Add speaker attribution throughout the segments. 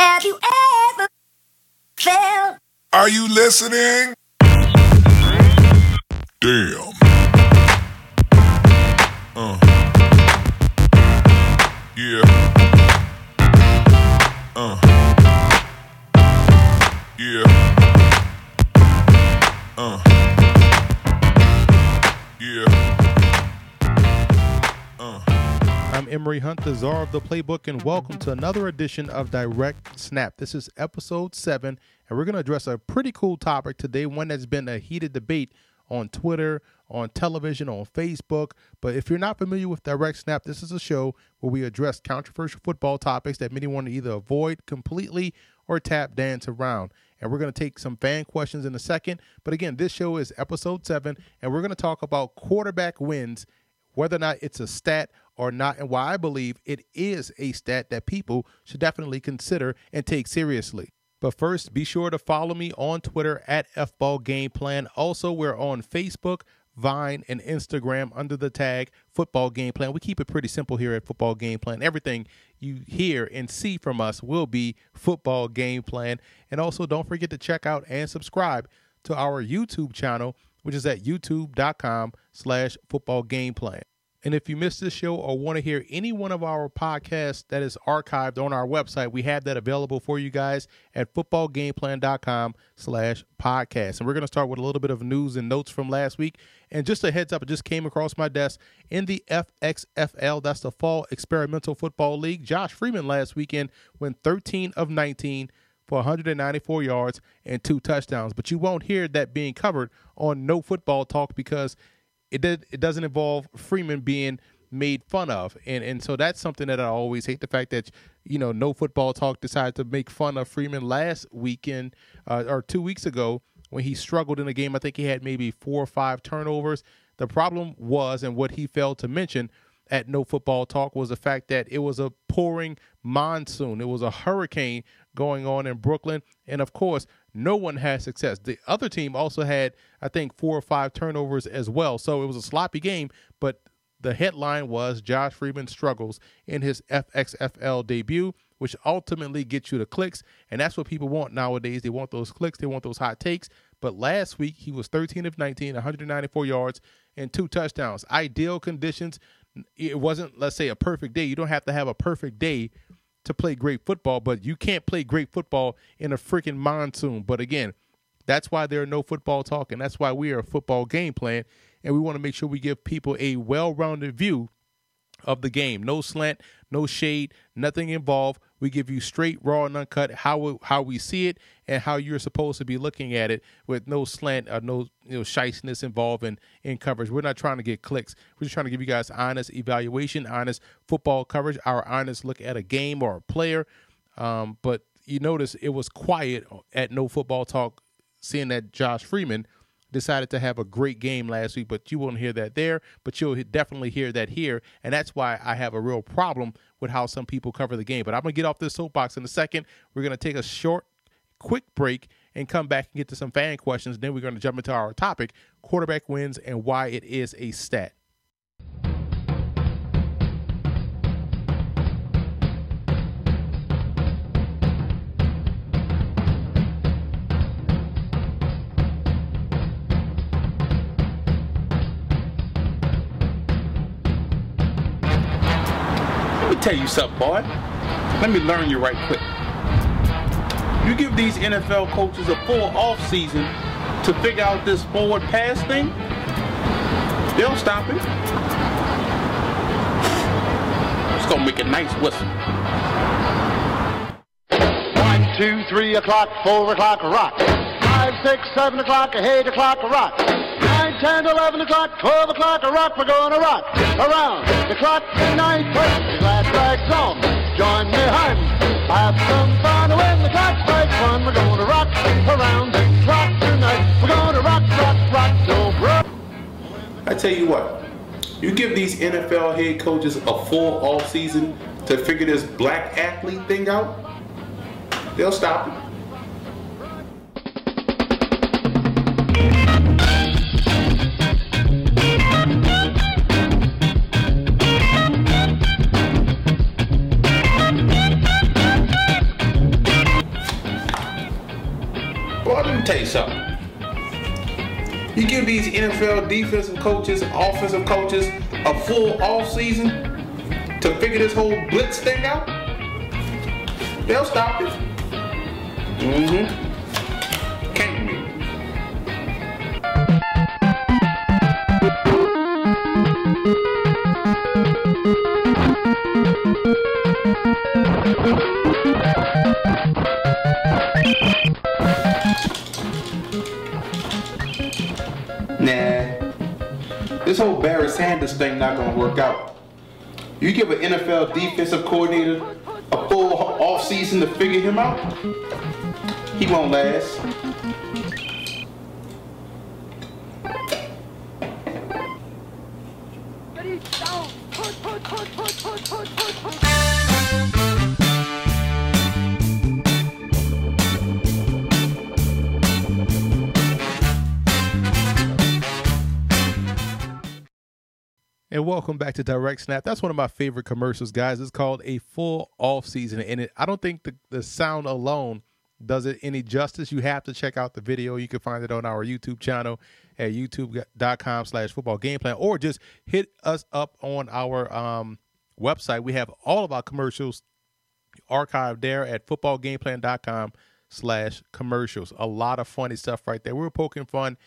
Speaker 1: Have you ever felt?
Speaker 2: Are you listening? Damn. Uh. Yeah.
Speaker 3: Emory Hunt, the czar of the playbook, and welcome to another edition of Direct Snap. This is episode seven, and we're going to address a pretty cool topic today, one that's been a heated debate on Twitter, on television, on Facebook. But if you're not familiar with Direct Snap, this is a show where we address controversial football topics that many want to either avoid completely or tap dance around. And we're going to take some fan questions in a second. But again, this show is episode seven, and we're going to talk about quarterback wins, whether or not it's a stat or not, and why I believe it is a stat that people should definitely consider and take seriously. But first, be sure to follow me on Twitter at FBallGamePlan. Also, we're on Facebook, Vine, and Instagram under the tag Football Game Plan. We keep it pretty simple here at Football Game Plan. Everything you hear and see from us will be Football Game Plan. And also, don't forget to check out and subscribe to our YouTube channel, which is at youtube.com slash football game plan. And if you missed this show or want to hear any one of our podcasts that is archived on our website, we have that available for you guys at footballgameplan.com slash podcast. And we're going to start with a little bit of news and notes from last week. And just a heads up, it just came across my desk in the FXFL, that's the Fall Experimental Football League. Josh Freeman last weekend went 13 of 19 for 194 yards and two touchdowns. But you won't hear that being covered on No Football Talk because it did, it doesn't involve Freeman being made fun of, and and so that's something that I always hate. The fact that you know No Football Talk decided to make fun of Freeman last weekend uh, or two weeks ago when he struggled in a game. I think he had maybe four or five turnovers. The problem was, and what he failed to mention at No Football Talk was the fact that it was a pouring monsoon. It was a hurricane going on in Brooklyn. And of course, no one had success. The other team also had, I think, four or five turnovers as well. So it was a sloppy game, but the headline was Josh Freeman struggles in his FXFL debut, which ultimately gets you the clicks. And that's what people want nowadays. They want those clicks, they want those hot takes. But last week, he was 13 of 19, 194 yards, and two touchdowns. Ideal conditions. It wasn't, let's say, a perfect day. You don't have to have a perfect day to play great football, but you can't play great football in a freaking monsoon. But again, that's why there are no football talk, and that's why we are a football game plan, and we want to make sure we give people a well-rounded view of the game. No slant, no shade, nothing involved. We give you straight, raw, and uncut how we, how we see it and how you're supposed to be looking at it with no slant or no you know shiciness involved in, in coverage. We're not trying to get clicks. We're just trying to give you guys honest evaluation, honest football coverage, our honest look at a game or a player. Um, but you notice it was quiet at No Football Talk, seeing that Josh Freeman – decided to have a great game last week, but you won't hear that there. But you'll definitely hear that here, and that's why I have a real problem with how some people cover the game. But I'm gonna get off this soapbox in a second. We're gonna take a short, quick break and come back and get to some fan questions. Then we're gonna jump into our topic: quarterback wins and why it is a stat.
Speaker 4: Tell you something, boy. Let me learn you right quick. You give these NFL coaches a full off season to figure out this forward pass thing, they'll stop it. It's gonna make a nice whistle.
Speaker 5: One, two, three o'clock, four o'clock, rock. Five, six, seven o'clock, eight o'clock, rock. Nine, ten, eleven o'clock, twelve o'clock, rock. We're gonna rock around the clock tonight. Put rags on. Join me. Have some fun when the clock strikes one. We're gonna rock around the clock tonight. We're gonna rock, rock, rock, bro.
Speaker 4: I tell you what, you give these NFL head coaches a full off season to figure this black athlete thing out, they'll stop it. Let me tell you something. You give these NFL defensive coaches, offensive coaches a full off season to figure this whole blitz thing out, they'll stop it. Mm-hmm. Can't be. Whole Barry Sanders thing not gonna work out. You give an NFL defensive coordinator a full off season to figure him out, he won't last.
Speaker 3: Welcome back to Direct Snap. That's one of my favorite commercials, guys. It's called a full off season, and it, I don't think the, the sound alone does it any justice. You have to check out the video. You can find it on our YouTube channel at youtube.com slash football game plan, or just hit us up on our um, website. We have all of our commercials archived there at footballgameplan.com slash commercials. A lot of funny stuff right there. We're poking fun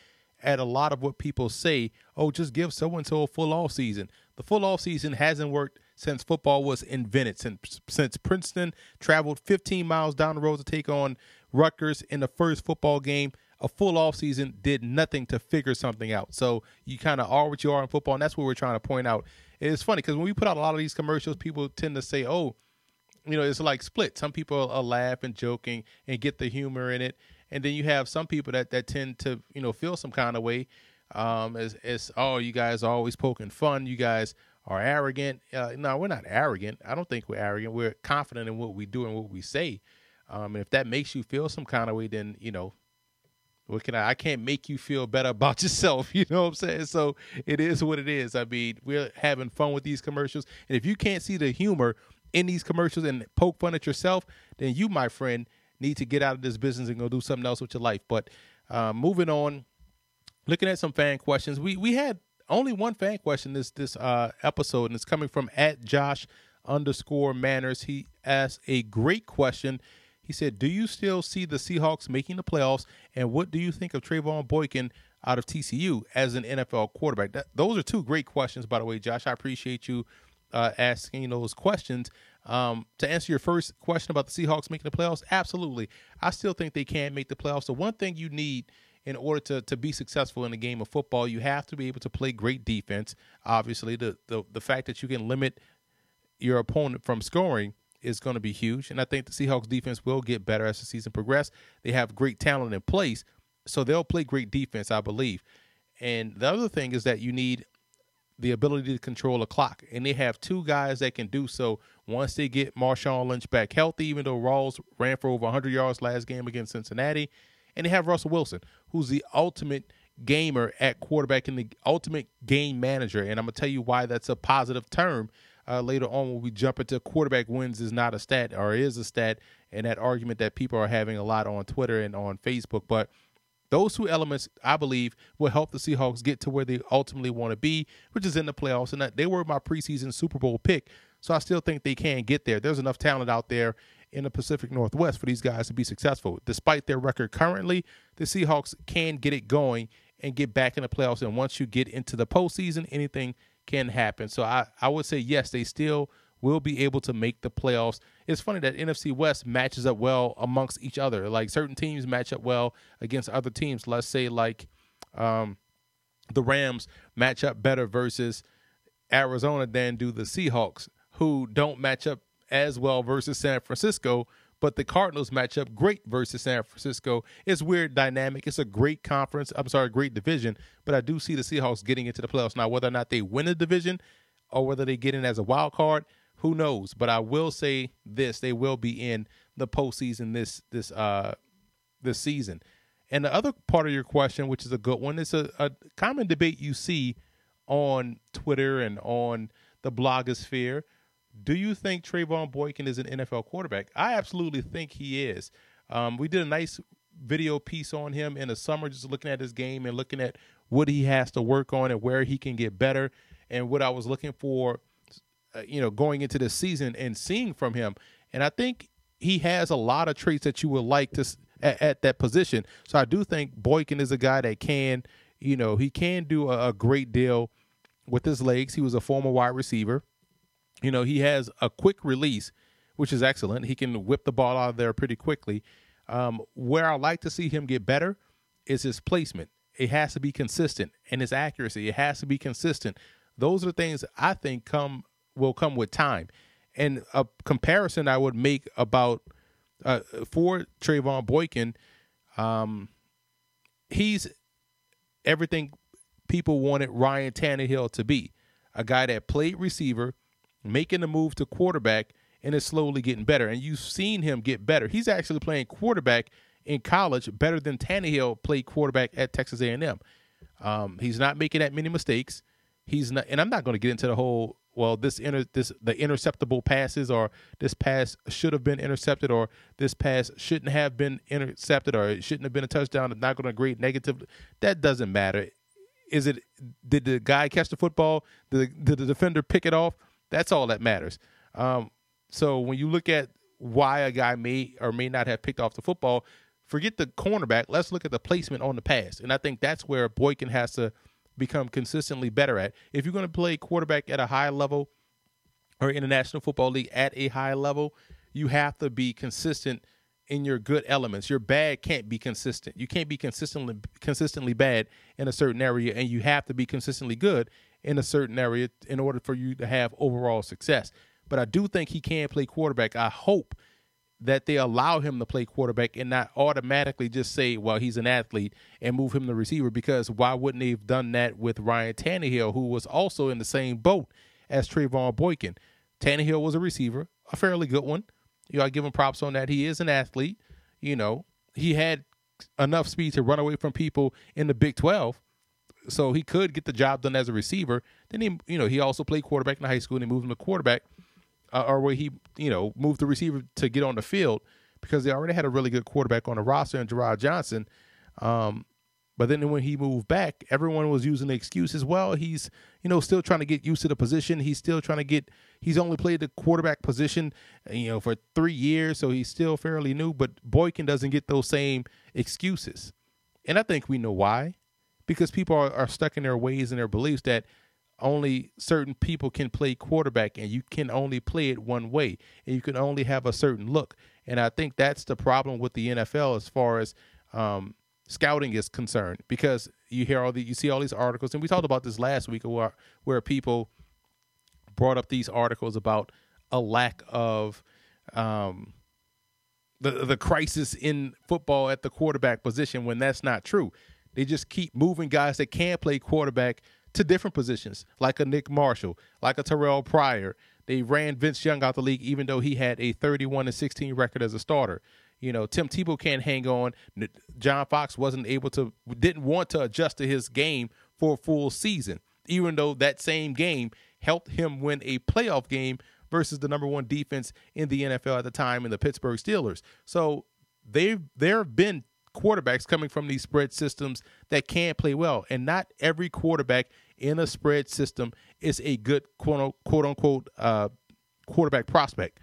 Speaker 3: at a lot of what people say, oh, just give so and so a full off season. The full off season hasn't worked since football was invented, since since Princeton traveled 15 miles down the road to take on Rutgers in the first football game. A full off season did nothing to figure something out. So you kind of are what you are in football, and that's what we're trying to point out. It's funny because when we put out a lot of these commercials, people tend to say, oh, you know, it's like split. Some people are laugh and joking and get the humor in it, and then you have some people that that tend to you know feel some kind of way. Um, as as oh, you guys are always poking fun. You guys are arrogant. Uh, no, we're not arrogant. I don't think we're arrogant. We're confident in what we do and what we say. Um, and if that makes you feel some kind of way, then you know what can I? I can't make you feel better about yourself. You know what I'm saying? So it is what it is. I mean, we're having fun with these commercials, and if you can't see the humor in these commercials and poke fun at yourself, then you, my friend, need to get out of this business and go do something else with your life. But uh, moving on, looking at some fan questions, we we had only one fan question this this uh, episode, and it's coming from at Josh underscore Manners. He asked a great question. He said, "Do you still see the Seahawks making the playoffs? And what do you think of Trevone Boykin out of TCU as an NFL quarterback?" That, those are two great questions, by the way, Josh. I appreciate you uh, asking those questions. Um, to answer your first question about the Seahawks making the playoffs, absolutely. I still think they can make the playoffs. The one thing you need in order to, to be successful in the game of football, you have to be able to play great defense. Obviously, the, the, the fact that you can limit your opponent from scoring is going to be huge. And I think the Seahawks defense will get better as the season progresses. They have great talent in place, so they'll play great defense, I believe. And the other thing is that you need the ability to control a clock. And they have two guys that can do so once they get Marshawn Lynch back healthy, even though Rawls ran for over 100 yards last game against Cincinnati. And they have Russell Wilson, who's the ultimate gamer at quarterback and the ultimate game manager. And I'm to tell you why that's a positive term uh, later on when we jump into quarterback wins is not a stat or is a stat, and that argument that people are having a lot on Twitter and on Facebook. But those two elements, I believe, will help the Seahawks get to where they ultimately want to be, which is in the playoffs. And they were my preseason Super Bowl pick. So I still think they can get there. There's enough talent out there in the Pacific Northwest for these guys to be successful. Despite their record currently, the Seahawks can get it going and get back in the playoffs. And once you get into the postseason, anything can happen. So I, I would say, yes, they still will be able to make the playoffs. It's funny that NFC West matches up well amongst each other. Like certain teams match up well against other teams. Let's say like um, the Rams match up better versus Arizona than do the Seahawks, who don't match up as well versus San Francisco. But the Cardinals match up great versus San Francisco. It's weird dynamic. It's a great conference. I'm sorry, great division. But I do see the Seahawks getting into the playoffs. Now, whether or not they win the division or whether they get in as a wild card, who knows? But I will say this: they will be in the postseason this this uh this season. And the other part of your question, which is a good one, is a, a common debate you see on Twitter and on the blogosphere. Do you think Trevone Boykin is an NFL quarterback? I absolutely think he is. Um, we did a nice video piece on him in the summer, just looking at his game and looking at what he has to work on and where he can get better, and what I was looking for, uh, you know, going into this season and seeing from him. And I think he has a lot of traits that you would like to at, at that position. So I do think Boykin is a guy that can, you know, he can do a, a great deal with his legs. He was a former wide receiver. You know, he has a quick release, which is excellent. He can whip the ball out of there pretty quickly. Um, where I like to see him get better is his placement. It has to be consistent, and his accuracy. It has to be consistent. Those are the things I think come will come with time. And a comparison I would make about uh, for Trevone Boykin, um, he's everything people wanted Ryan Tannehill to be a guy that played receiver, making the move to quarterback, and is slowly getting better. And you've seen him get better. He's actually playing quarterback in college better than Tannehill played quarterback at Texas A&M. Um, he's not making that many mistakes. He's not, and I'm not going to get into the whole. Well, this inter, this the interceptable passes, or this pass should have been intercepted, or this pass shouldn't have been intercepted, or it shouldn't have been a touchdown. It's not going to grade negatively. That doesn't matter. Is it? Did the guy catch the football? Did, did the defender pick it off? That's all that matters. Um, so when you look at why a guy may or may not have picked off the football, forget the cornerback. Let's look at the placement on the pass, and I think that's where Boykin has to become consistently better at. If you're going to play quarterback at a high level or in the National Football League at a high level, you have to be consistent in your good elements. Your bad can't be consistent. You can't be consistently consistently bad in a certain area, and you have to be consistently good in a certain area in order for you to have overall success. But I do think he can play quarterback. I hope that they allow him to play quarterback and not automatically just say, well, he's an athlete and move him to receiver because why wouldn't they have done that with Ryan Tannehill, who was also in the same boat as Trevone Boykin? Tannehill was a receiver, a fairly good one. You know, I give him props on that. He is an athlete. You know, he had enough speed to run away from people in the Big 12. So he could get the job done as a receiver. Then he, you know, he also played quarterback in high school and he moved him to quarterback uh, or where he, you know, moved the receiver to get on the field because they already had a really good quarterback on the roster in Jerrod Johnson. Um, but then when he moved back, everyone was using the excuse as well. He's, you know, still trying to get used to the position. He's still trying to get. He's only played the quarterback position, you know, for three years, so he's still fairly new. But Boykin doesn't get those same excuses, and I think we know why, because people are, are stuck in their ways and their beliefs that only certain people can play quarterback and you can only play it one way and you can only have a certain look and i think that's the problem with the nfl as far as um, scouting is concerned because you hear all the you see all these articles and we talked about this last week where where people brought up these articles about a lack of um, the the crisis in football at the quarterback position when that's not true. They just keep moving guys that can play quarterback to different positions, like a Nick Marshall, like a Terrell Pryor. They ran Vince Young out the league, even though he had a 31 and 16 record as a starter. You know, Tim Tebow can't hang on. John Fox wasn't able to, didn't want to adjust to his game for a full season, even though that same game helped him win a playoff game versus the number one defense in the NFL at the time in the Pittsburgh Steelers. So they've there have been quarterbacks coming from these spread systems that can play well, and not every quarterback in a spread system is a good quote quote unquote uh, quarterback prospect.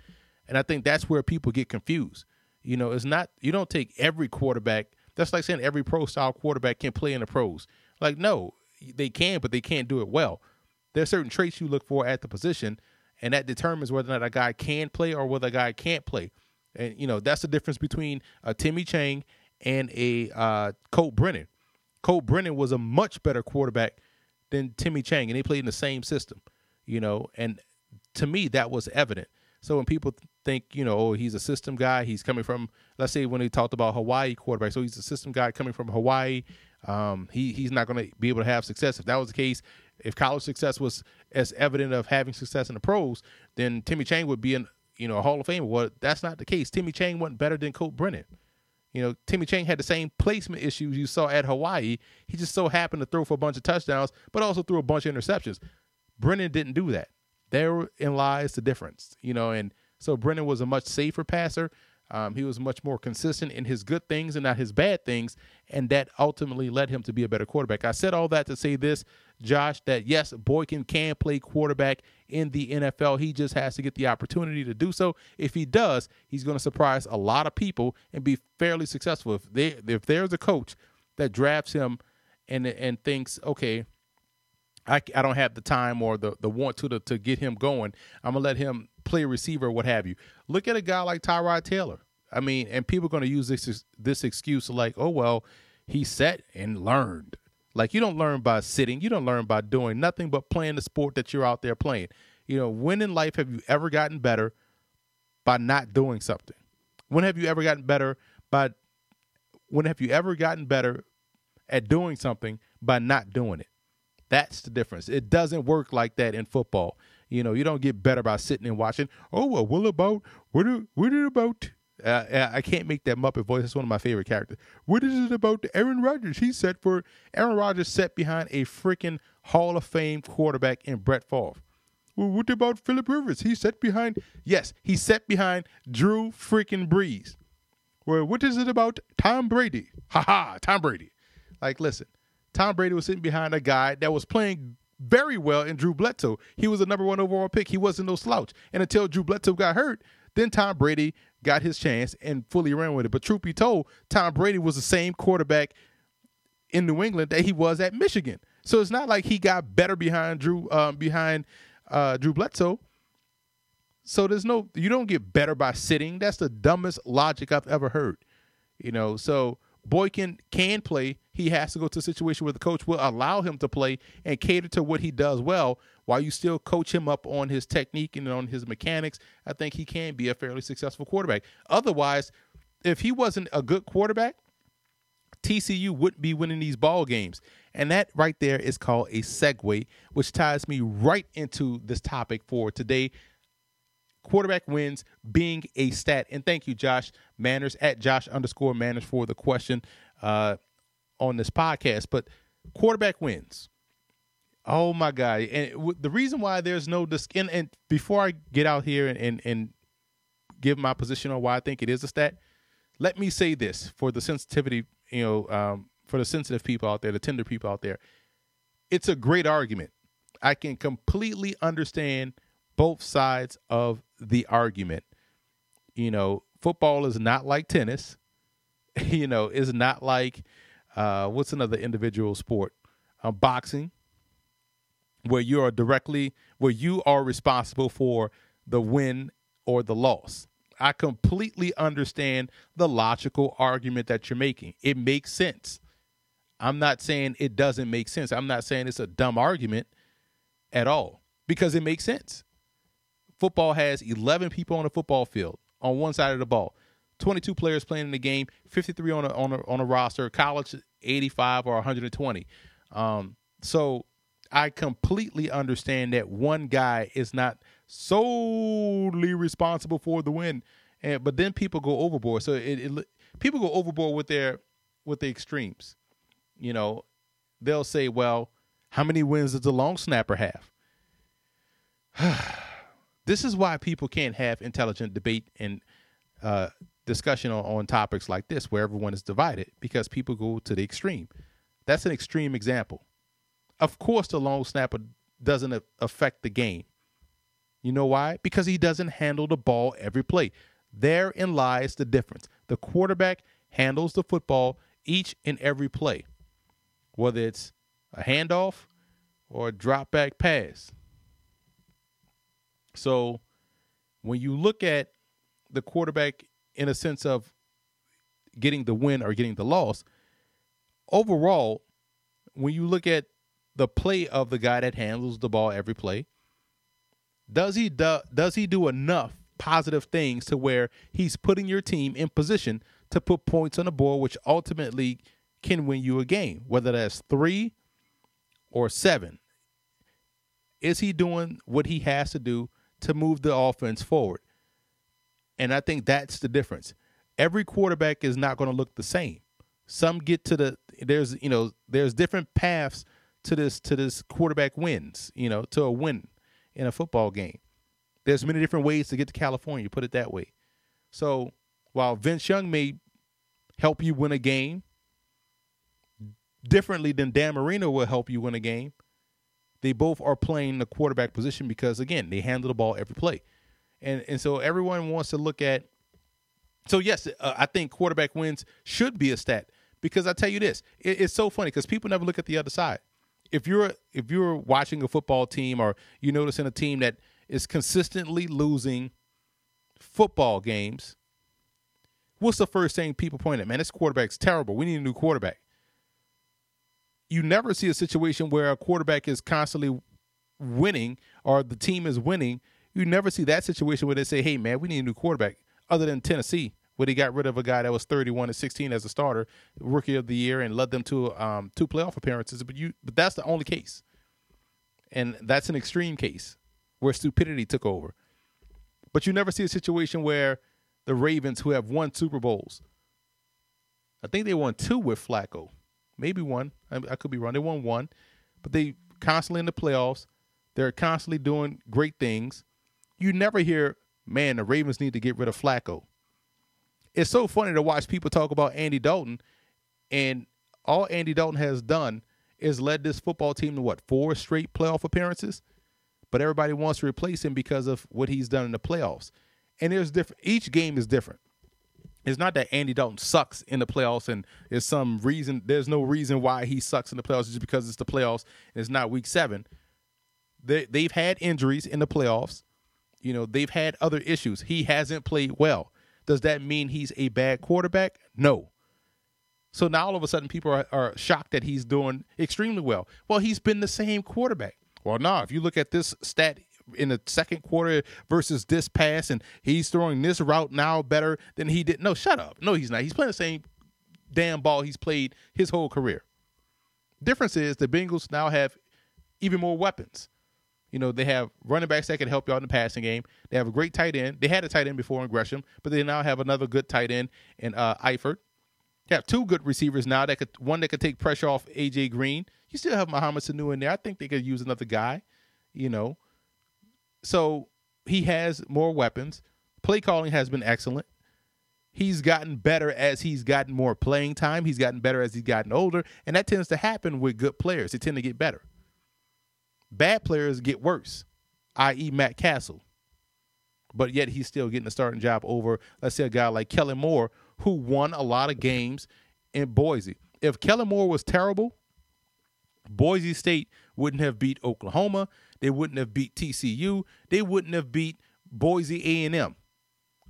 Speaker 3: And I think that's where people get confused. You know, it's not you don't take every quarterback. That's like saying every pro style quarterback can play in the pros. Like no, they can, but they can't do it well. There are certain traits you look for at the position, and that determines whether or not a guy can play or whether a guy can't play. And you know that's the difference between a Timmy Chang and a uh, Colt Brennan. Colt Brennan was a much better quarterback than Timmy Chang, and they played in the same system. You know, and to me that was evident. So when people think, you know, oh, he's a system guy, he's coming from, let's say when they talked about Hawaii quarterback, so he's a system guy coming from Hawaii. Um, he he's not going to be able to have success. If that was the case, if college success was as evident of having success in the pros, then Timmy Chang would be in, you know, a Hall of Fame. Well, that's not the case. Timmy Chang wasn't better than Colt Brennan. You know, Timmy Chang had the same placement issues you saw at Hawaii. He just so happened to throw for a bunch of touchdowns, but also threw a bunch of interceptions. Brennan didn't do that. Therein lies the difference, you know. And so Brennan was a much safer passer. Um, he was much more consistent in his good things and not his bad things, and that ultimately led him to be a better quarterback. I said all that to say this, Josh, that yes, Boykin can play quarterback in the NFL. He just has to get the opportunity to do so. If he does, he's going to surprise a lot of people and be fairly successful. If they if there's a coach that drafts him and and thinks, okay, I, I don't have the time or the, the want to, to to get him going. I'm gonna let him play receiver, or what have you. Look at a guy like Tyrod Taylor. I mean, and people are gonna use this this excuse like, oh well, he sat and learned. Like you don't learn by sitting, you don't learn by doing nothing but playing the sport that you're out there playing. You know, when in life have you ever gotten better by not doing something? When have you ever gotten better by when have you ever gotten better at doing something by not doing it? That's the difference. It doesn't work like that in football. You know, you don't get better by sitting and watching. Oh well, what about what? What it about? Uh, I can't make that Muppet voice. It's one of my favorite characters. What is it about Aaron Rodgers? He's set for Aaron Rodgers set behind a freaking Hall of Fame quarterback in Brett Favre. Well, what about Philip Rivers? He's set behind. Yes, he's set behind Drew freaking Brees. Well, what is it about Tom Brady? Ha ha, Tom Brady. Like, listen, Tom Brady was sitting behind a guy that was playing very well in Drew Bledsoe. He was a number one overall pick. He wasn't no slouch. And until Drew Bledsoe got hurt, then Tom Brady got his chance and fully ran with it. But truth be told, Tom Brady was the same quarterback in New England that he was at Michigan. So it's not like he got better behind Drew um, behind uh, Drew Bledsoe. So there's no you don't get better by sitting. That's the dumbest logic I've ever heard. You know, so Boykin can play. He has to go to a situation where the coach will allow him to play and cater to what he does well while you still coach him up on his technique and on his mechanics. I think he can be a fairly successful quarterback. Otherwise, if he wasn't a good quarterback, TCU wouldn't be winning these ball games. And that right there is called a segue, which ties me right into this topic for today quarterback wins being a stat. And thank you, Josh Manners at Josh underscore Manners for the question uh, on this podcast. But quarterback wins. Oh my God! And w- the reason why there's no dis- and, and before I get out here and, and and give my position on why I think it is a stat, let me say this for the sensitivity, you know, um, for the sensitive people out there, the tender people out there. It's a great argument. I can completely understand both sides of the argument. You know, football is not like tennis. you know, it's not like uh, what's another individual sport? Uh, boxing, where you are directly where you are responsible for the win or the loss. I completely understand the logical argument that you're making. It makes sense. I'm not saying it doesn't make sense. I'm not saying it's a dumb argument at all because it makes sense football has 11 people on the football field on one side of the ball. 22 players playing in the game, 53 on a, on a, on a roster, college 85 or 120. Um, so I completely understand that one guy is not solely responsible for the win, and but then people go overboard. So it, it people go overboard with their with the extremes. You know, they'll say, "Well, how many wins does the long snapper have?" This is why people can't have intelligent debate and uh, discussion on, on topics like this, where everyone is divided, because people go to the extreme. That's an extreme example. Of course, the long snapper doesn't affect the game. You know why? Because he doesn't handle the ball every play. Therein lies the difference. The quarterback handles the football each and every play, whether it's a handoff or a drop back pass. So when you look at the quarterback in a sense of getting the win or getting the loss, overall, when you look at the play of the guy that handles the ball every play, does he do, does he do enough positive things to where he's putting your team in position to put points on the board, which ultimately can win you a game, whether that's three or seven? Is he doing what he has to do to move the offense forward. And I think that's the difference. Every quarterback is not going to look the same. Some get to the there's you know there's different paths to this to this quarterback wins, you know, to a win in a football game. There's many different ways to get to California, put it that way. So While Vince Young may help you win a game differently than Dan Marino will help you win a game, they both are playing the quarterback position because again, they handle the ball every play. And and so everyone wants to look at so yes, uh, I think quarterback wins should be a stat because I tell you this, it, it's so funny because people never look at the other side. If you're if you're watching a football team or you noticing a team that is consistently losing football games, what's the first thing people point at? Man, this quarterback's terrible. We need a new quarterback. You never see a situation where a quarterback is constantly winning or the team is winning. You never see that situation where they say, "Hey, man, we need a new quarterback." Other than Tennessee, where they got rid of a guy that was 31 and 16 as a starter, rookie of the year, and led them to um, two playoff appearances. But you, but that's the only case, and that's an extreme case where stupidity took over. But you never see a situation where the Ravens, who have won Super Bowls, I think they won two with Flacco, maybe one. I, I could be wrong. They won one, but they constantly in the playoffs. They're constantly doing great things. You never hear, man, the Ravens need to get rid of Flacco. It's so funny to watch people talk about Andy Dalton, and all Andy Dalton has done is led this football team to what four straight playoff appearances but everybody wants to replace him because of what he's done in the playoffs. And there's different. Each game is different. It's not that Andy Dalton sucks in the playoffs and there's some reason. There's no reason why he sucks in the playoffs just because it's the playoffs and it's not Week Seven. They they've had injuries in the playoffs. You know they've had other issues. He hasn't played well. Does that mean he's a bad quarterback? No. So now all of a sudden people are, are shocked that he's doing extremely well. Well, he's been the same quarterback. Well, no, if you look at this stat in the second quarter versus this pass, and he's throwing this route now better than he did. No, shut up. No, he's not. He's playing the same damn ball he's played his whole career. Difference is the Bengals now have even more weapons. You know, they have running backs that can help you out in the passing game. They have a great tight end. They had a tight end before in Gresham, but they now have another good tight end in uh, Eifert. They have two good receivers now that could one that could take pressure off AJ Green you still have Mohamed Sanu in there. I think they could use another guy, you know. So he has more weapons. Play calling has been excellent. He's gotten better as he's gotten more playing time. He's gotten better as he's gotten older. And that tends to happen with good players. They tend to get better. Bad players get worse, i.e., Matt Cassel. But yet he's still getting a starting job over, let's say, a guy like Kellen Moore, who won a lot of games in Boise. If Kellen Moore was terrible, Boise State wouldn't have beat Oklahoma. They wouldn't have beat TCU. They wouldn't have beat Boise A&M.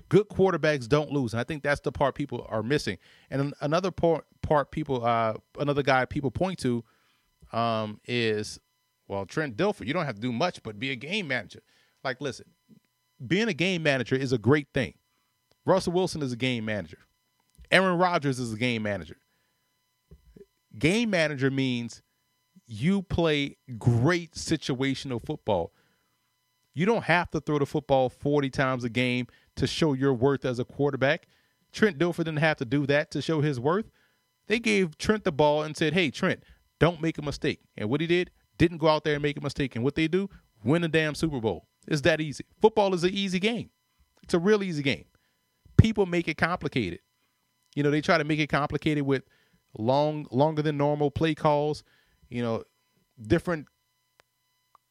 Speaker 3: Good quarterbacks don't lose, and I think that's the part people are missing. And another part, part people, uh, another guy people point to, um, is well Trent Dilfer. You don't have to do much, but be a game manager. Like, listen, being a game manager is a great thing. Russell Wilson is a game manager. Aaron Rodgers is a game manager. Game manager means you play great situational football. You don't have to throw the football 40 times a game to show your worth as a quarterback. Trent Dilfer didn't have to do that to show his worth. They gave Trent the ball and said, hey, Trent, don't make a mistake. And what he did, didn't go out there and make a mistake. And what they do, win a damn Super Bowl. It's that easy. Football is an easy game. It's a real easy game. People make it complicated. You know, they try to make it complicated with long, longer than normal play calls you know, different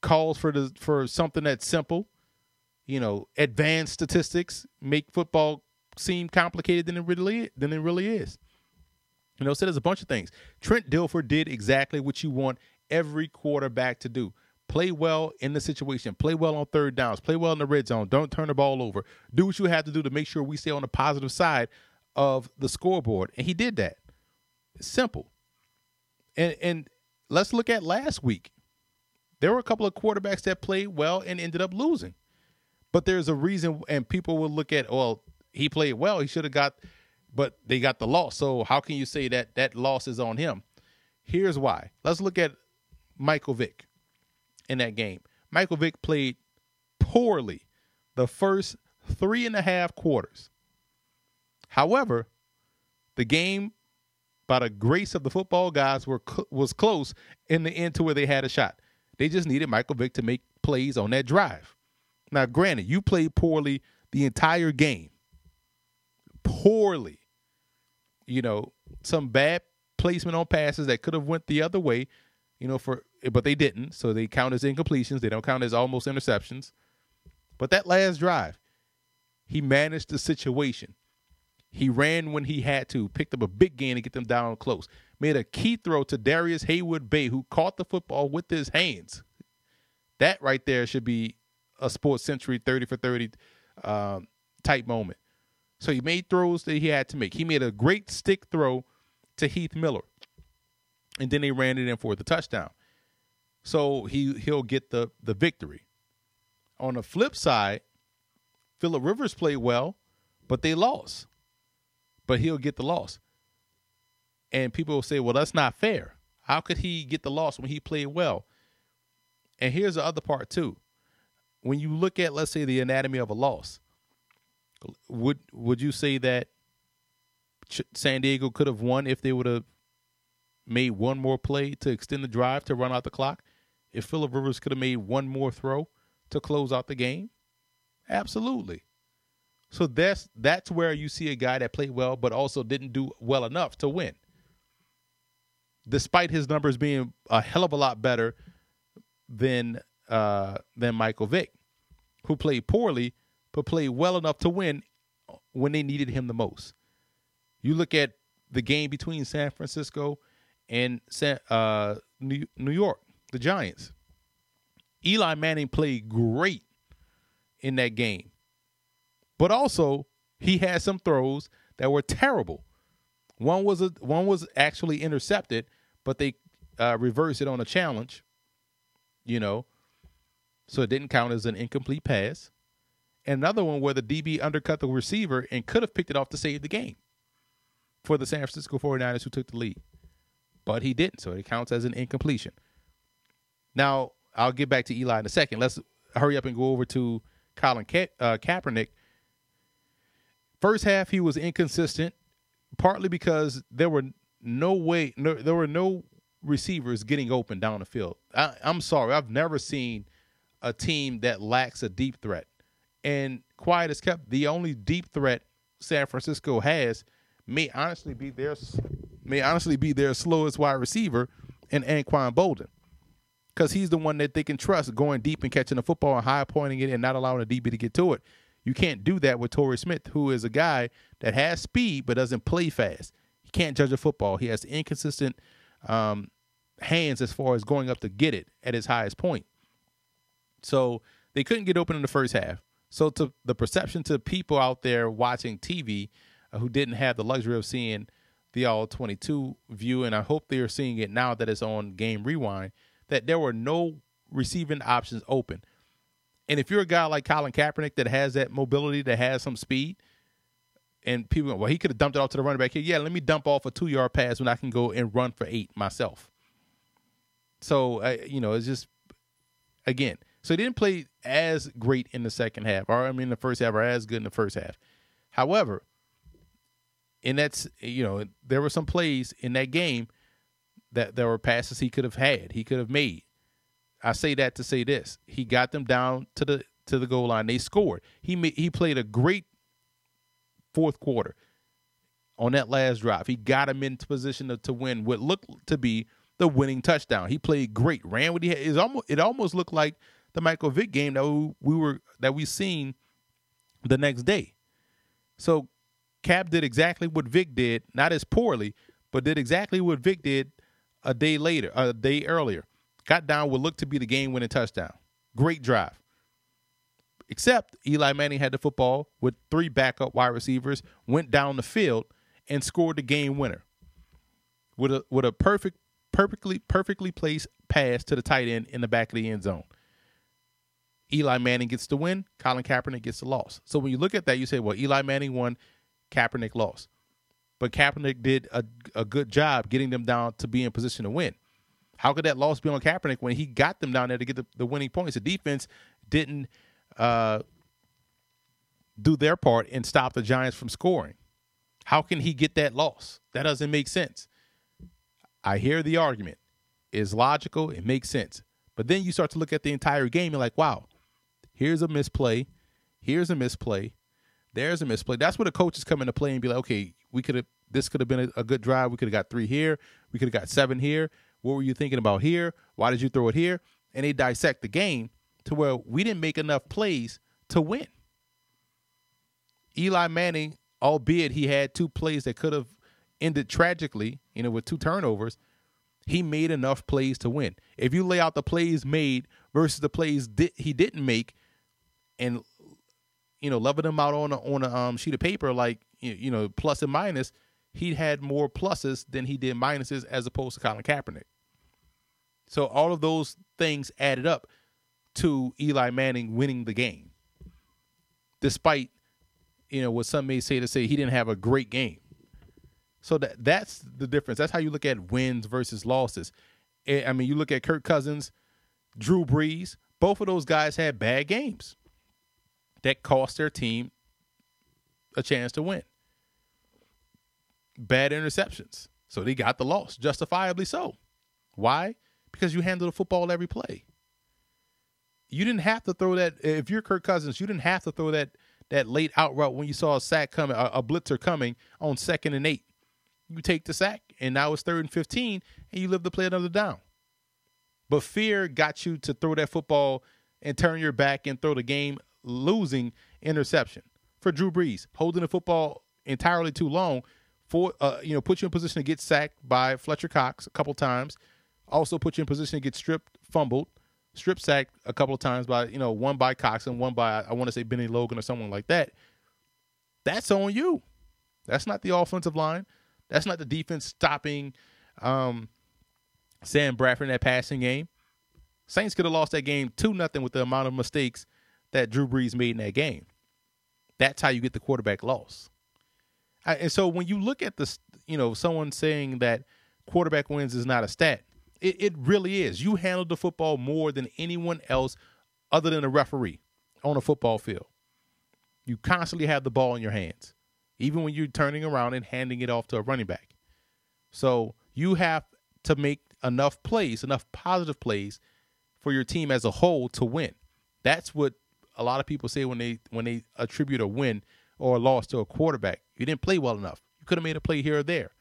Speaker 3: calls for the for something that's simple. You know, advanced statistics make football seem complicated than it really than it really is. You know, so there's a bunch of things. Trent Dilfer did exactly what you want every quarterback to do. Play well in the situation. Play well on third downs. Play well in the red zone. Don't turn the ball over. Do what you have to do to make sure we stay on the positive side of the scoreboard. And he did that. Simple. And and let's look at last week. There were a couple of quarterbacks that played well and ended up losing. But there's a reason, and people will look at, well, he played well. He should have got, but they got the loss. So how can you say that that loss is on him? Here's why. Let's look at Michael Vick in that game. Michael Vick played poorly the first three and a half quarters. However, the game by the grace of the football guys were was close in the end to where they had a shot. They just needed Michael Vick to make plays on that drive. Now, granted, you played poorly the entire game. poorly. You know, some bad placement on passes that could have went the other way, you know, for but they didn't. So they count as incompletions. They don't count as almost interceptions. But that last drive, he managed the situation. He ran when he had to, picked up a big gain to get them down close. Made a key throw to Darrius Heyward-Bey, who caught the football with his hands. That right there should be a sports century 30 for 30 um, type moment. So he made throws that he had to make. He made a great stick throw to Heath Miller. And then they ran it in for the touchdown. So he he'll get the the victory. On the flip side, Philip Rivers played well, but they lost. But he'll get the loss. And people will say, well, that's not fair. How could he get the loss when he played well? And here's the other part, too. When you look at, let's say, the anatomy of a loss, would would you say that San Diego could have won if they would have made one more play to extend the drive to run out the clock? If Philip Rivers could have made one more throw to close out the game? Absolutely. So that's that's where you see a guy that played well but also didn't do well enough to win. Despite his numbers being a hell of a lot better than uh, than Michael Vick, who played poorly but played well enough to win when they needed him the most. You look at the game between San Francisco and uh, New, New York, the Giants. Eli Manning played great in that game, but also he had some throws that were terrible. One was a, one was actually intercepted, but they uh, reversed it on a challenge. You know, so it didn't count as an incomplete pass. And another one where the DB undercut the receiver and could have picked it off to save the game for the San Francisco 49ers who took the lead. But he didn't, so it counts as an incompletion. Now, I'll get back to Eli in a second. Let's hurry up and go over to Colin Ka- uh, Kaepernick. First half, he was inconsistent, partly because there were no way, no, there were no receivers getting open down the field. I, I'm sorry, I've never seen a team that lacks a deep threat. And quiet as kept, the only deep threat San Francisco has may honestly be their may honestly be their slowest wide receiver in Anquan Boldin. Because he's the one that they can trust going deep and catching the football and high pointing it and not allowing the DB to get to it. You can't do that with Torrey Smith, who is a guy that has speed but doesn't play fast. He can't judge a football. He has inconsistent um, hands as far as going up to get it at his highest point. So they couldn't get open in the first half. So to the perception to people out there watching TV uh, who didn't have the luxury of seeing the all 22 view, and I hope they're seeing it now that it's on Game Rewind, that there were no receiving options open. And if you're a guy like Colin Kaepernick that has that mobility, that has some speed, and people, well, he could have dumped it off to the running back here. Yeah, let me dump off a two yard pass when I can go and run for eight myself. So, uh, you know, it's just, again, so he didn't play as great in the second half, or I mean, the first half, or as good in the first half. However, and that's you know there were some plays in that game that there were passes he could have had, he could have made. I say that to say this: he got them down to the to the goal line. They scored. He made, he played a great fourth quarter on that last drive. He got him into position to, to win what looked to be the winning touchdown. He played great, ran what he had. It almost it almost looked like the Michael Vick game that we, we were that we seen the next day. So Cap did exactly what Vick did, not as poorly, but did exactly what Vick did a day later, a day earlier. Got down what looked to be the game winning touchdown. Great drive. Except Eli Manning had the football with three backup wide receivers, went down the field and scored the game winner. With a with a perfect perfectly perfectly placed pass to the tight end in the back of the end zone. Eli Manning gets the win, Colin Kaepernick gets the loss. So when you look at that, you say, well, Eli Manning won, Kaepernick lost. But Kaepernick did a, a good job getting them down to be in position to win. How could that loss be on Kaepernick when he got them down there to get the, the winning points? The defense didn't uh, do their part and stop the Giants from scoring. How can he get that loss? That doesn't make sense. I hear the argument. It's logical, it makes sense. But then you start to look at the entire game and like, wow, here's a misplay, here's a misplay. There's a misplay. That's where the coaches come into play and be like, okay, we could have this could have been a, a good drive. We could have got three here. We could have got seven here. What were you thinking about here? Why did you throw it here? And they dissect the game to where we didn't make enough plays to win. Eli Manning, albeit he had two plays that could have ended tragically, you know, with two turnovers, he made enough plays to win. If you lay out the plays made versus the plays di- he didn't make, and you know, level them out on a, on a um, sheet of paper, like you you know, plus and minus, he had more pluses than he did minuses as opposed to Colin Kaepernick. So all of those things added up to Eli Manning winning the game, despite you know what some may say to say he didn't have a great game. So that that's the difference. That's how you look at wins versus losses. Eh, I mean, you look at Kirk Cousins, Drew Brees. Both of those guys had bad games that cost their team a chance to win. Bad interceptions, so they got the loss, justifiably so. Why? Because you handle the football every play. You didn't have to throw that. If you're Kirk Cousins, you didn't have to throw that that late out route when you saw a sack coming, a, a blitzer coming on second and eight. You take the sack, and now it's third and fifteen, and you live to play another down. But fear got you to throw that football and turn your back and throw the game losing interception for Drew Brees, holding the football entirely too long for uh, you know put you in position to get sacked by Fletcher Cox a couple times, also put you in position to get stripped, fumbled, strip sacked a couple of times by you know one by Cox and one by I want to say Bennie Logan or someone like that. That's on you. That's not the offensive line. That's not the defense stopping um, Sam Bradford in that passing game. Saints could have lost that game two nothing with the amount of mistakes that Drew Brees made in that game. That's how you get the quarterback loss. I, and so when you look at this, you know, someone saying that quarterback wins is not a stat, it, it really is. You handled the football more than anyone else other than a referee on a football field. You constantly have the ball in your hands, even when you're turning around and handing it off to a running back. So you have to make enough plays, enough positive plays for your team as a whole to win. That's what a lot of people say when they when they attribute a win or a loss to a quarterback. You didn't play well enough. You could have made a play here or there.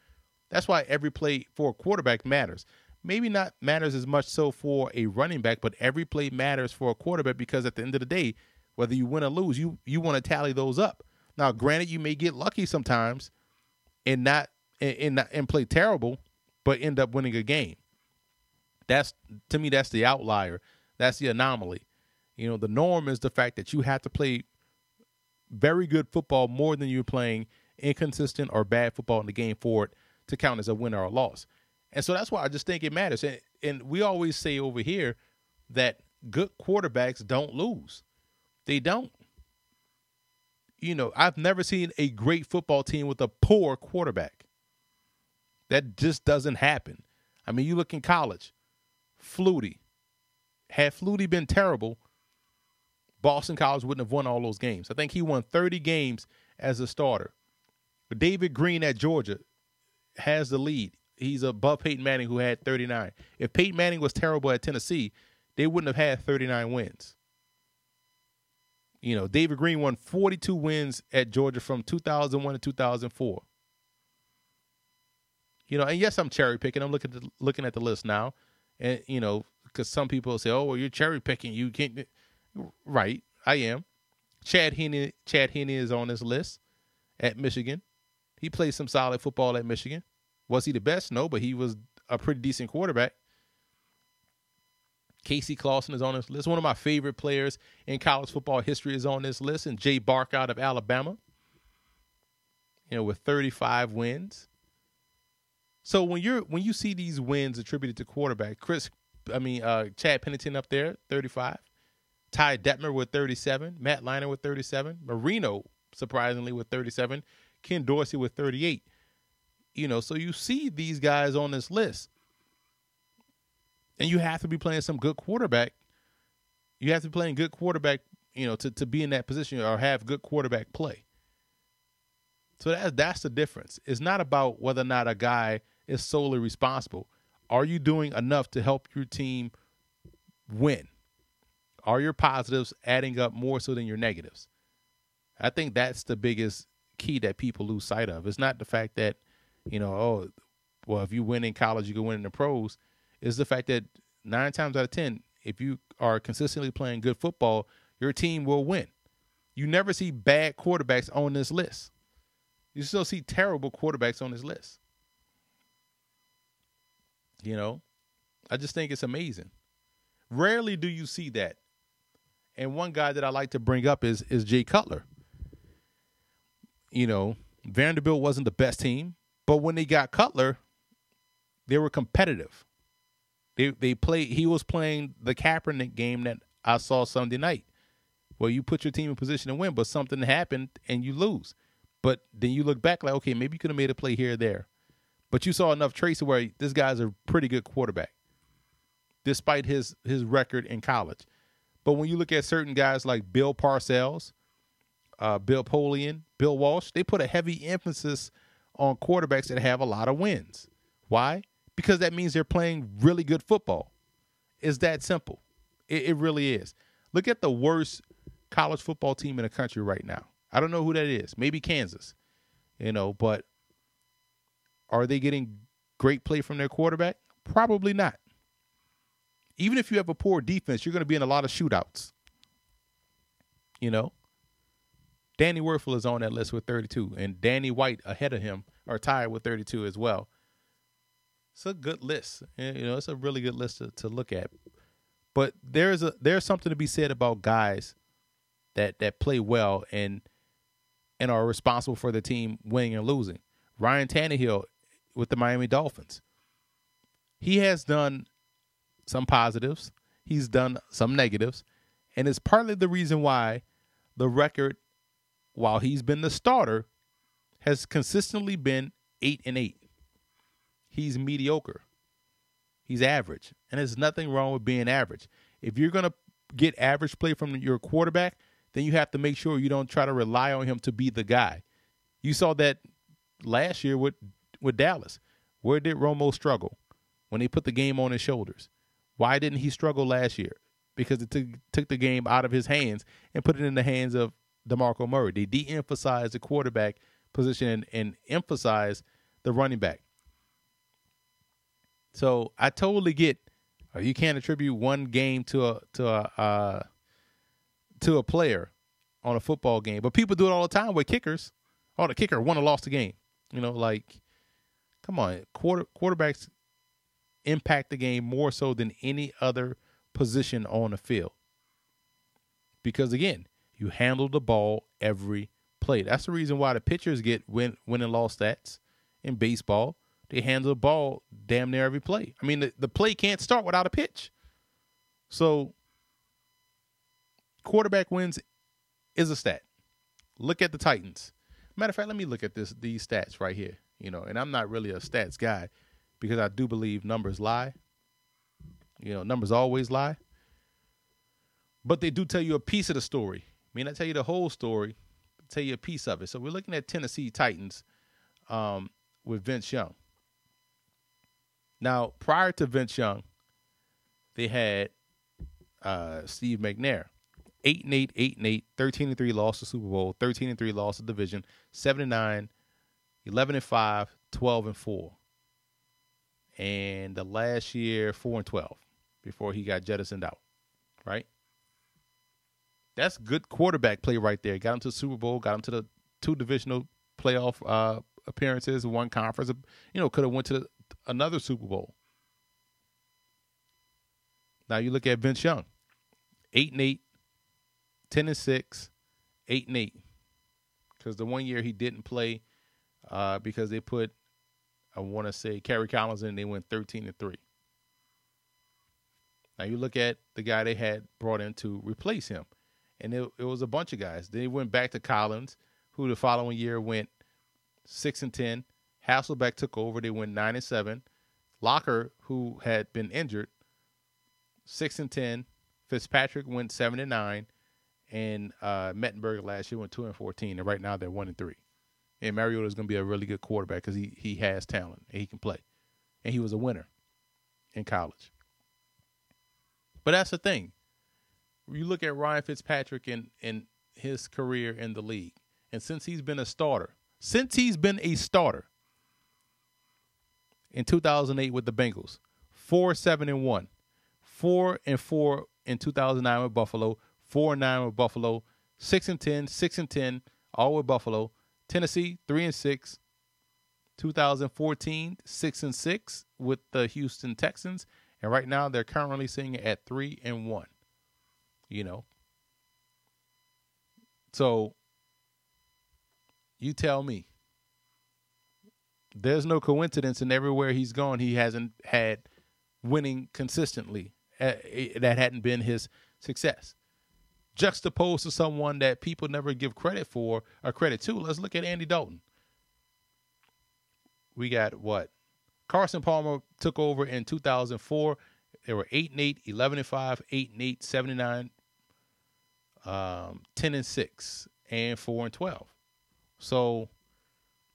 Speaker 3: That's why every play for a quarterback matters. Maybe not matters as much so for a running back, but every play matters for a quarterback because at the end of the day, whether you win or lose, you you want to tally those up. Now, granted, you may get lucky sometimes and not and, and, not, and play terrible, but end up winning a game. That's to me, that's the outlier. That's the anomaly. You know, the norm is the fact that you have to play very good football more than you're playing inconsistent or bad football in the game for it to count as a win or a loss. And so that's why I just think it matters. And, and we always say over here that good quarterbacks don't lose. They don't. You know, I've never seen a great football team with a poor quarterback. That just doesn't happen. I mean, you look in college, Flutie. Had Flutie been terrible, Boston College wouldn't have won all those games. I think he won 30 games as a starter. But David Greene at Georgia has the lead. He's above Peyton Manning, who had 39. If Peyton Manning was terrible at Tennessee, they wouldn't have had 39 wins. You know, David Greene won 42 wins at Georgia from 2001 to 2004. You know, and yes, I'm cherry picking. I'm looking at the, looking at the list now, and you know, because some people say, "Oh, well, you're cherry picking. You can't." Right, I am. Chad Henne, Chad Henne is on this list at Michigan. He played some solid football at Michigan. Was he the best? No, but he was a pretty decent quarterback. Casey Clausen is on this list. One of my favorite players in college football history is on this list, and Jay Barker out of Alabama. You know, with 35 wins. So when you're when you see these wins attributed to quarterback, Chris, I mean uh, Chad Pennington up there, 35. Ty Detmer with 37, Matt Leinart with 37, Marino surprisingly with 37, Ken Dorsey with 38. You know, so you see these guys on this list. And you have to be playing some good quarterback. You have to be playing good quarterback, you know, to, to be in that position or have good quarterback play. So that's that's the difference. It's not about whether or not a guy is solely responsible. Are you doing enough to help your team win? Are your positives adding up more so than your negatives? I think that's the biggest key that people lose sight of. It's not the fact that, you know, oh, well, if you win in college, you can win in the pros. It's the fact that nine times out of ten, if you are consistently playing good football, your team will win. You never see bad quarterbacks on this list. You still see terrible quarterbacks on this list. You know, I just think it's amazing. Rarely do you see that. And one guy that I like to bring up is is Jay Cutler. You know, Vanderbilt wasn't the best team, but when they got Cutler, they were competitive. They they played. He was playing the Kaepernick game that I saw Sunday night. Well, you put your team in position to win, but something happened and you lose. But then you look back like, okay, maybe you could have made a play here or there. But you saw enough traces where this guy's a pretty good quarterback, despite his his record in college. But when you look at certain guys like Bill Parcells, uh, Bill Polian, Bill Walsh, they put a heavy emphasis on quarterbacks that have a lot of wins. Why? Because that means they're playing really good football. It's that simple. It, it really is. Look at the worst college football team in the country right now. I don't know who that is. Maybe Kansas, you know, but are they getting great play from their quarterback? Probably not. Even if you have a poor defense, you're going to be in a lot of shootouts. You know, Danny Wuerffel is on that list with 32, and Danny White ahead of him are tied with 32 as well. It's a good list. You know, it's a really good list to, to look at. But there's a there's something to be said about guys that that play well and and are responsible for the team winning and losing. Ryan Tannehill with the Miami Dolphins. He has done some positives, he's done some negatives, and it's partly the reason why the record, while he's been the starter, has consistently been eight and eight. He's mediocre. He's average. And there's nothing wrong with being average. If you're gonna get average play from your quarterback, then you have to make sure you don't try to rely on him to be the guy. You saw that last year with with Dallas. Where did Romo struggle when they put the game on his shoulders? Why didn't he struggle last year? Because it took took the game out of his hands and put it in the hands of DeMarco Murray. They de-emphasized the quarterback position and, and emphasized the running back. So I totally get uh, you can't attribute one game to a to a uh, to a player on a football game, but people do it all the time with kickers. Oh, the kicker won or lost the game. You know, like, come on, quarter quarterbacks impact the game more so than any other position on the field. Because again, you handle the ball every play. That's the reason why the pitchers get win win and loss stats in baseball. They handle the ball damn near every play. I mean, the, the play can't start without a pitch. So quarterback wins is a stat. Look at the Titans. Matter of fact, let me look at this these stats right here. You know, and I'm not really a stats guy because I do believe numbers lie. You know, numbers always lie. But they do tell you a piece of the story. I mean, I tell you the whole story, tell you a piece of it. So we're looking at Tennessee Titans um, with Vince Young. Now, prior to Vince Young, they had uh, Steve McNair. 8 and 8, 8 and 8, 13 and 3 lost the Super Bowl, 13 and 3 lost the division, 7 and 9, 11 and 5, 12 and 4. And the last year 4 and 12 before he got jettisoned out, right? That's good quarterback play right there. Got him to the Super Bowl, got him to the two divisional playoff uh, appearances, one conference, you know, could have went to the, another Super Bowl. Now you look at Vince Young, 8 and 8, 10 and 6, 8 and 8. Because the one year he didn't play uh, because they put, I want to say, Kerry Collins and they went 13 and 3. Now you look at the guy they had brought in to replace him, and it, it was a bunch of guys. They went back to Collins, who the following year went 6 and 10. Hasselbeck took over, they went 9 and 7. Locker, who had been injured, 6 and 10. Fitzpatrick went 7 and 9 and uh, Mettenberger last year went two and fourteen, and right now they're one and three. And Mariota is going to be a really good quarterback because he he has talent and he can play, and he was a winner in college. But that's the thing. You look at Ryan Fitzpatrick and and his career in the league. And since he's been a starter, since he's been a starter in 2008 with the Bengals, 4 7 and 1, 4 and 4 in 2009 with Buffalo, 4 and 9 with Buffalo, 6 and 10, 6 and 10, all with Buffalo. Tennessee, 3 and 6. 2014, 6 and 6 with the Houston Texans. And right now they're currently sitting at 3 and 1. You know. So you tell me. There's no coincidence in everywhere he's gone he hasn't had winning consistently. Uh, That hadn't been his success juxtaposed to someone that people never give credit for or credit to. Let's look at Andy Dalton. We got what? Carson Palmer took over in 2004. They were 8 and 8, 11 and 5, 8 and 8, 79, um, 10 and 6, and 4 and 12. So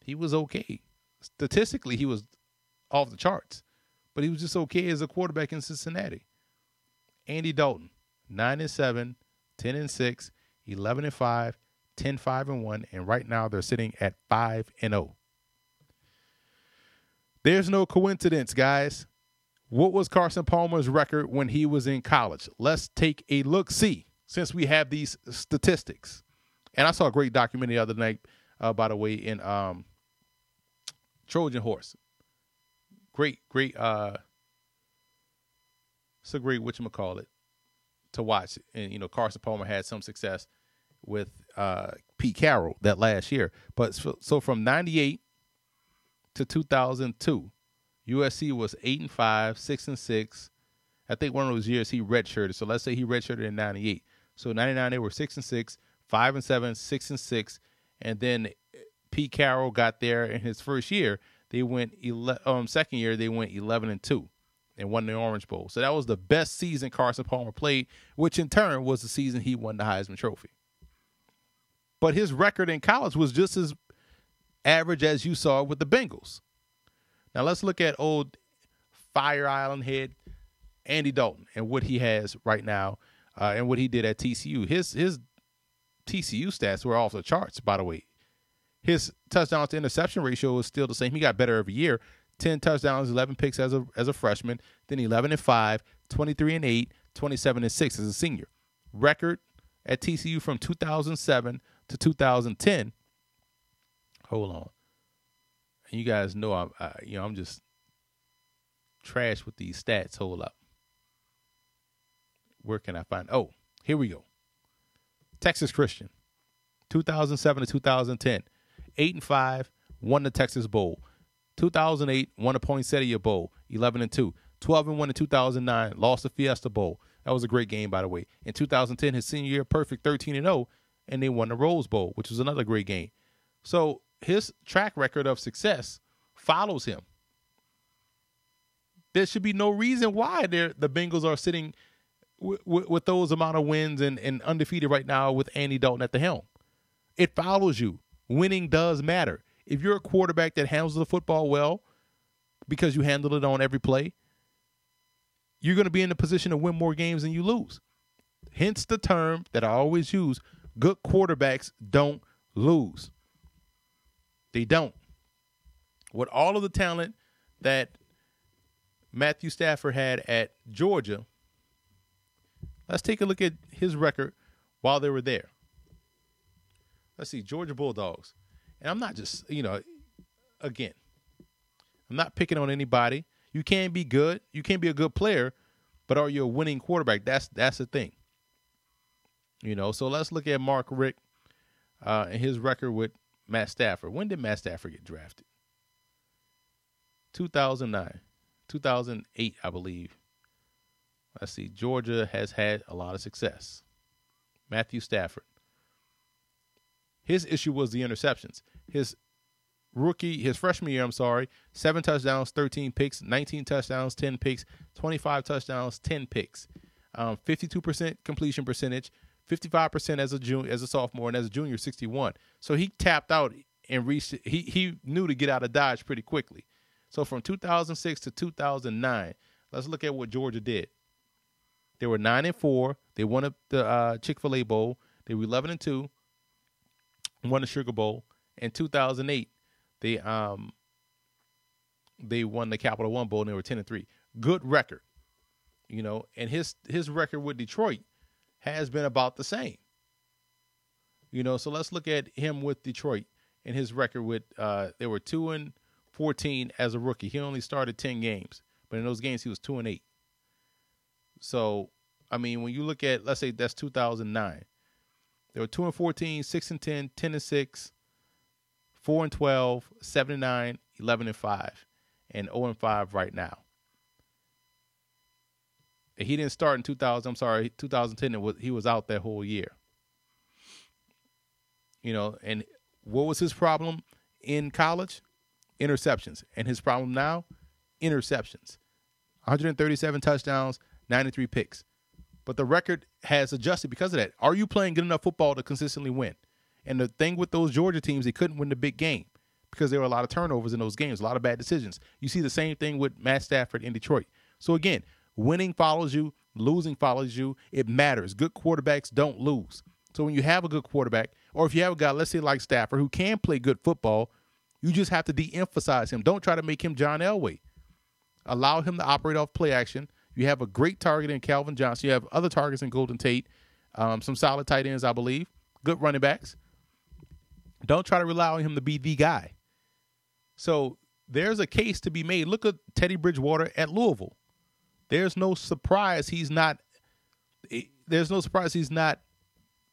Speaker 3: he was okay. Statistically, he was off the charts, but he was just okay as a quarterback in Cincinnati. Andy Dalton, 9 and 7, 10 and 6, 11 and 5, 10 5 and 1, and right now they're sitting at 5 and 0. There's no coincidence, guys. What was Carson Palmer's record when he was in college? Let's take a look see since we have these statistics. And I saw a great documentary the other night, uh, by the way, in um, Trojan Horse. Great, great. Uh, it's a great whatchamacallit it to watch. And you know, Carson Palmer had some success with uh, Pete Carroll that last year. But so, so from '98 to 2002, USC was eight and five, six and six. I think one of those years he redshirted. So let's say he redshirted in '98. So '99 they were six and six, five and seven, six and six, and then Pete Carroll got there in his first year. They went ele- um second year they went 11 and two and won the Orange Bowl. So that was the best season Carson Palmer played, which in turn was the season he won the Heisman Trophy. But his record in college was just as average as you saw with the Bengals. Now let's look at old Fire Island head Andy Dalton and what he has right now uh, and what he did at TCU. His his TCU stats were off the charts, by the way. His touchdown to interception ratio is still the same. He got better every year. 10 touchdowns, 11 picks as a as a freshman, then 11 and 5, 23 and 8, 27 and 6 as a senior. Record at TCU from 2007 to 2010. Hold on. You guys know I'm I, you know I'm just trash with these stats. Hold up. Where can I find? Oh, here we go. Texas Christian, 2007 to 2010, eight and five, won the Texas Bowl. 2008 won a Poinsettia Bowl, 11 and 2. 12 and 1 in 2009, lost the Fiesta Bowl. That was a great game, by the way. In 2010, his senior year, perfect 13 and 0, and they won the Rose Bowl, which was another great game. So his track record of success follows him. There should be no reason why the Bengals are sitting w- w- with those amount of wins and, and undefeated right now with Andy Dalton at the helm. It follows you. Winning does matter. If you're a quarterback that handles the football well because you handle it on every play, you're going to be in a position to win more games than you lose. Hence the term that I always use good quarterbacks don't lose. They don't. With all of the talent that Matthew Stafford had at Georgia, let's take a look at his record while they were there. Let's see, Georgia Bulldogs. And I'm not just, you know, again, I'm not picking on anybody. You can be good. You can be a good player, but are you a winning quarterback? That's that's the thing. You know, so let's look at Mark Richt uh, and his record with Matt Stafford. When did Matt Stafford get drafted? 2009, 2008, I believe. Let's see. Georgia has had a lot of success. Matthew Stafford. His issue was the interceptions. His rookie, his freshman year, I'm sorry, seven touchdowns, 13 picks, 19 touchdowns, 10 picks, 25 touchdowns, 10 picks, um, 52% completion percentage, 55% as a junior, as a sophomore, and as a junior, 61. So he tapped out and reached. He he knew to get out of Dodge pretty quickly. So from 2006 to 2009, let's look at what Georgia did. They were nine and four. They won the uh, Chick Fil A Bowl. They were 11 and 2, won the Sugar Bowl. In 2008, they um they won the Capital One Bowl and they were 10 and 3. Good record. You know, and his his record with Detroit has been about the same. You know, so let's look at him with Detroit and his record with uh they were 2 and 14 as a rookie. He only started 10 games, but in those games he was 2 and 8. So, I mean, when you look at let's say that's 2009. They were 2 and 14, 6 and 10, 10 and 6, 4 and 12, 7 and 9, 11 and 5, and 0 and 5 right now. And he didn't start in 2000. I'm sorry, 2010. It was he was out that whole year. You know, and what was his problem in college? Interceptions. And his problem now, interceptions. 137 touchdowns, 93 picks. But the record has adjusted because of that. Are you playing good enough football to consistently win? And the thing with those Georgia teams, they couldn't win the big game because there were a lot of turnovers in those games, a lot of bad decisions. You see the same thing with Matt Stafford in Detroit. So again, winning follows you, losing follows you. It matters. Good quarterbacks don't lose. So when you have a good quarterback, or if you have a guy, let's say like Stafford, who can play good football, you just have to de-emphasize him. Don't try to make him John Elway. Allow him to operate off play action. You have a great target in Calvin Johnson. You have other targets in Golden Tate, um, some solid tight ends, I believe, good running backs. Don't try to rely on him to be the guy. So there's a case to be made. Look at Teddy Bridgewater at Louisville. There's no surprise he's not. There's no surprise he's not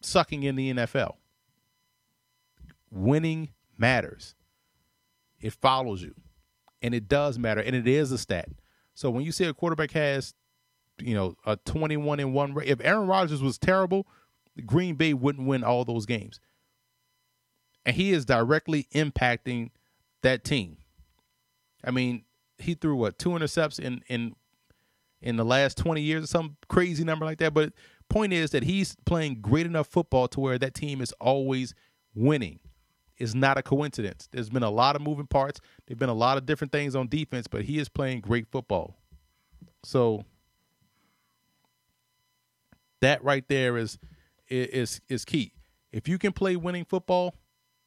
Speaker 3: sucking in the NFL. Winning matters. It follows you, and it does matter, and it is a stat. So when you say a quarterback has, you know, a 21 and one if Aaron Rodgers was terrible, Green Bay wouldn't win all those games, and he is directly impacting that team. I mean, he threw what two intercepts in in in the last 20 years or some crazy number like that. But point is that he's playing great enough football to where that team is always winning. Is not a coincidence. There's been a lot of moving parts. There've been a lot of different things on defense, but he is playing great football. So that right there is is is key. If you can play winning football,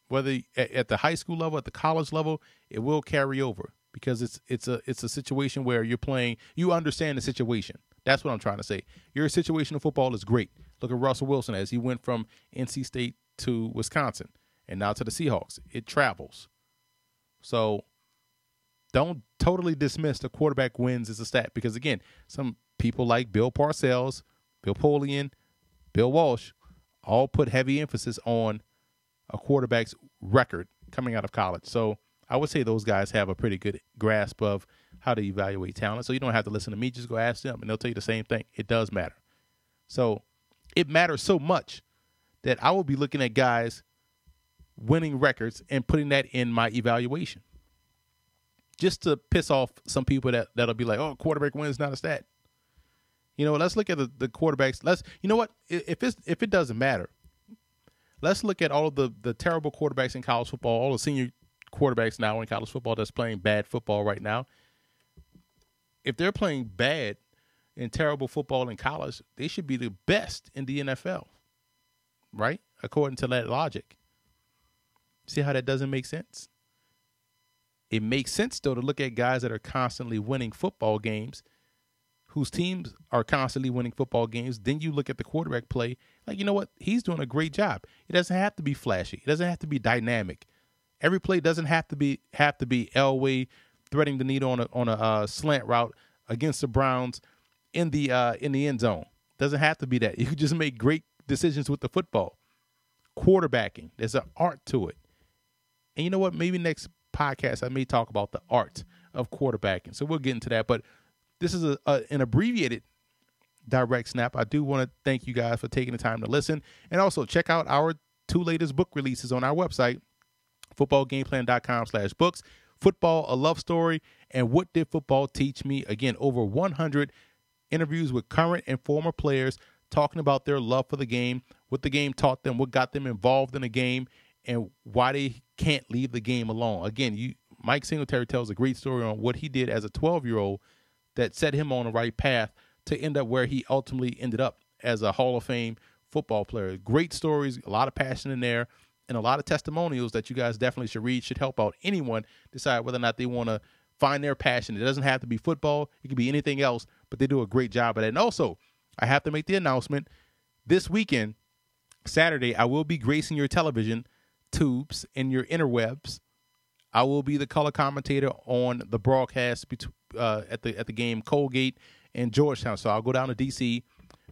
Speaker 3: whether at the high school level, at the college level, it will carry over because it's it's a it's a situation where you're playing. You understand the situation. That's what I'm trying to say. Your situation of football is great. Look at Russell Wilson as he went from NC State to Wisconsin and now to the Seahawks. It travels. So don't totally dismiss the quarterback wins as a stat because again, some people like Bill Parcells, Bill Polian, Bill Walsh all put heavy emphasis on a quarterback's record coming out of college. So I would say those guys have a pretty good grasp of how to evaluate talent. So you don't have to listen to me, just go ask them and they'll tell you the same thing. It does matter. So it matters so much that I will be looking at guys winning records and putting that in my evaluation. Just to piss off some people that, that'll be like, oh, quarterback wins not a stat. You know, let's look at the, the quarterbacks. Let's you know what? If it's if it doesn't matter, let's look at all the, the terrible quarterbacks in college football, all the senior quarterbacks now in college football that's playing bad football right now. If they're playing bad and terrible football in college, they should be the best in the NFL, right? According to that logic. See how that doesn't make sense? It makes sense, though, to look at guys that are constantly winning football games, whose teams are constantly winning football games. Then you look at the quarterback play, like, you know what? He's doing a great job. It doesn't have to be flashy, it doesn't have to be dynamic. Every play doesn't have to be have to be Elway threading the needle on a on a uh, slant route against the Browns in the uh, in the end zone. Doesn't have to be that. You can just make great decisions with the football. Quarterbacking, there's an art to it. And you know what? Maybe next podcast I may talk about the art of quarterbacking. So we'll get into that. But this is a, a an abbreviated direct snap. I do want to thank you guys for taking the time to listen, and also check out our two latest book releases on our website, footballgameplan.com slash books. Football, a love story, and what did football teach me? Again, over 100 interviews with current and former players talking about their love for the game, what the game taught them, what got them involved in the game, and why they can't leave the game alone. Again, you Mike Singletary tells a great story on what he did as a 12 year old that set him on the right path to end up where he ultimately ended up as a Hall of Fame football player. Great stories, a lot of passion in there, and a lot of testimonials that you guys definitely should read. Should help out anyone decide whether or not they want to find their passion. It doesn't have to be football; it could be anything else. But they do a great job at it. And also, I have to make the announcement this weekend, Saturday, I will be gracing your television tubes and your interwebs. I will be the color commentator on the broadcast bet- uh, at the at the game Colgate and Georgetown. So I'll go down to DC,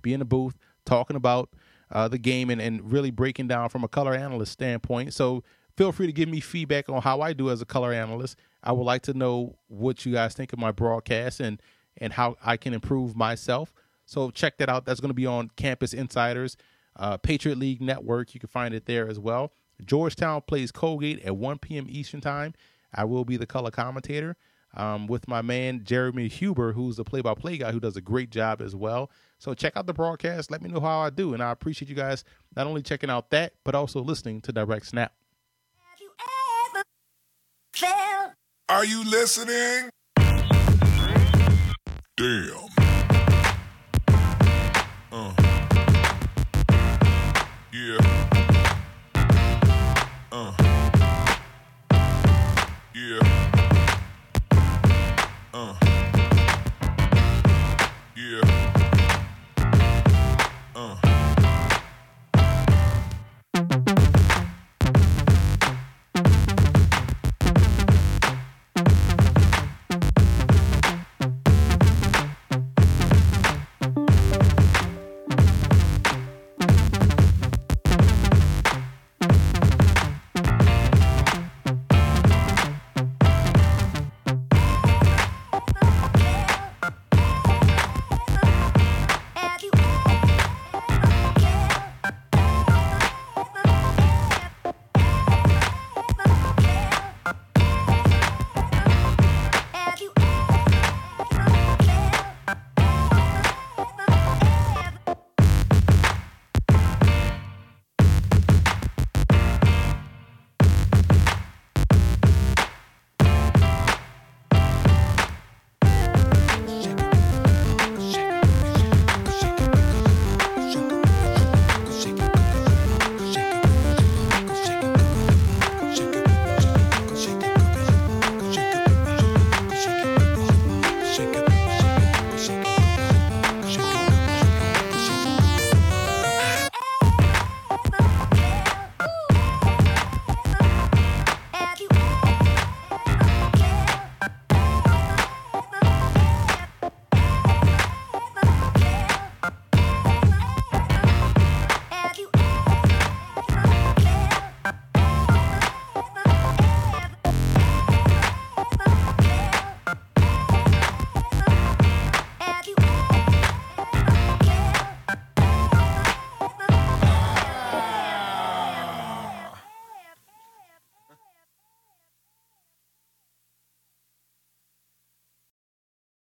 Speaker 3: be in the booth talking about uh, the game and, and really breaking down from a color analyst standpoint. So feel free to give me feedback on how I do as a color analyst. I would like to know what you guys think of my broadcast and and how I can improve myself. So check that out. That's going to be on Campus Insiders, uh, Patriot League Network. You can find it there as well. Georgetown plays Colgate at 1 p.m. Eastern Time. I will be the color commentator um, with my man Jeremy Huber, who's the play-by-play guy who does a great job as well. So check out the broadcast. Let me know how I do, and I appreciate you guys not only checking out that but also listening to Direct Snap.
Speaker 2: Are you listening? Damn. Uh. Yeah. Yeah.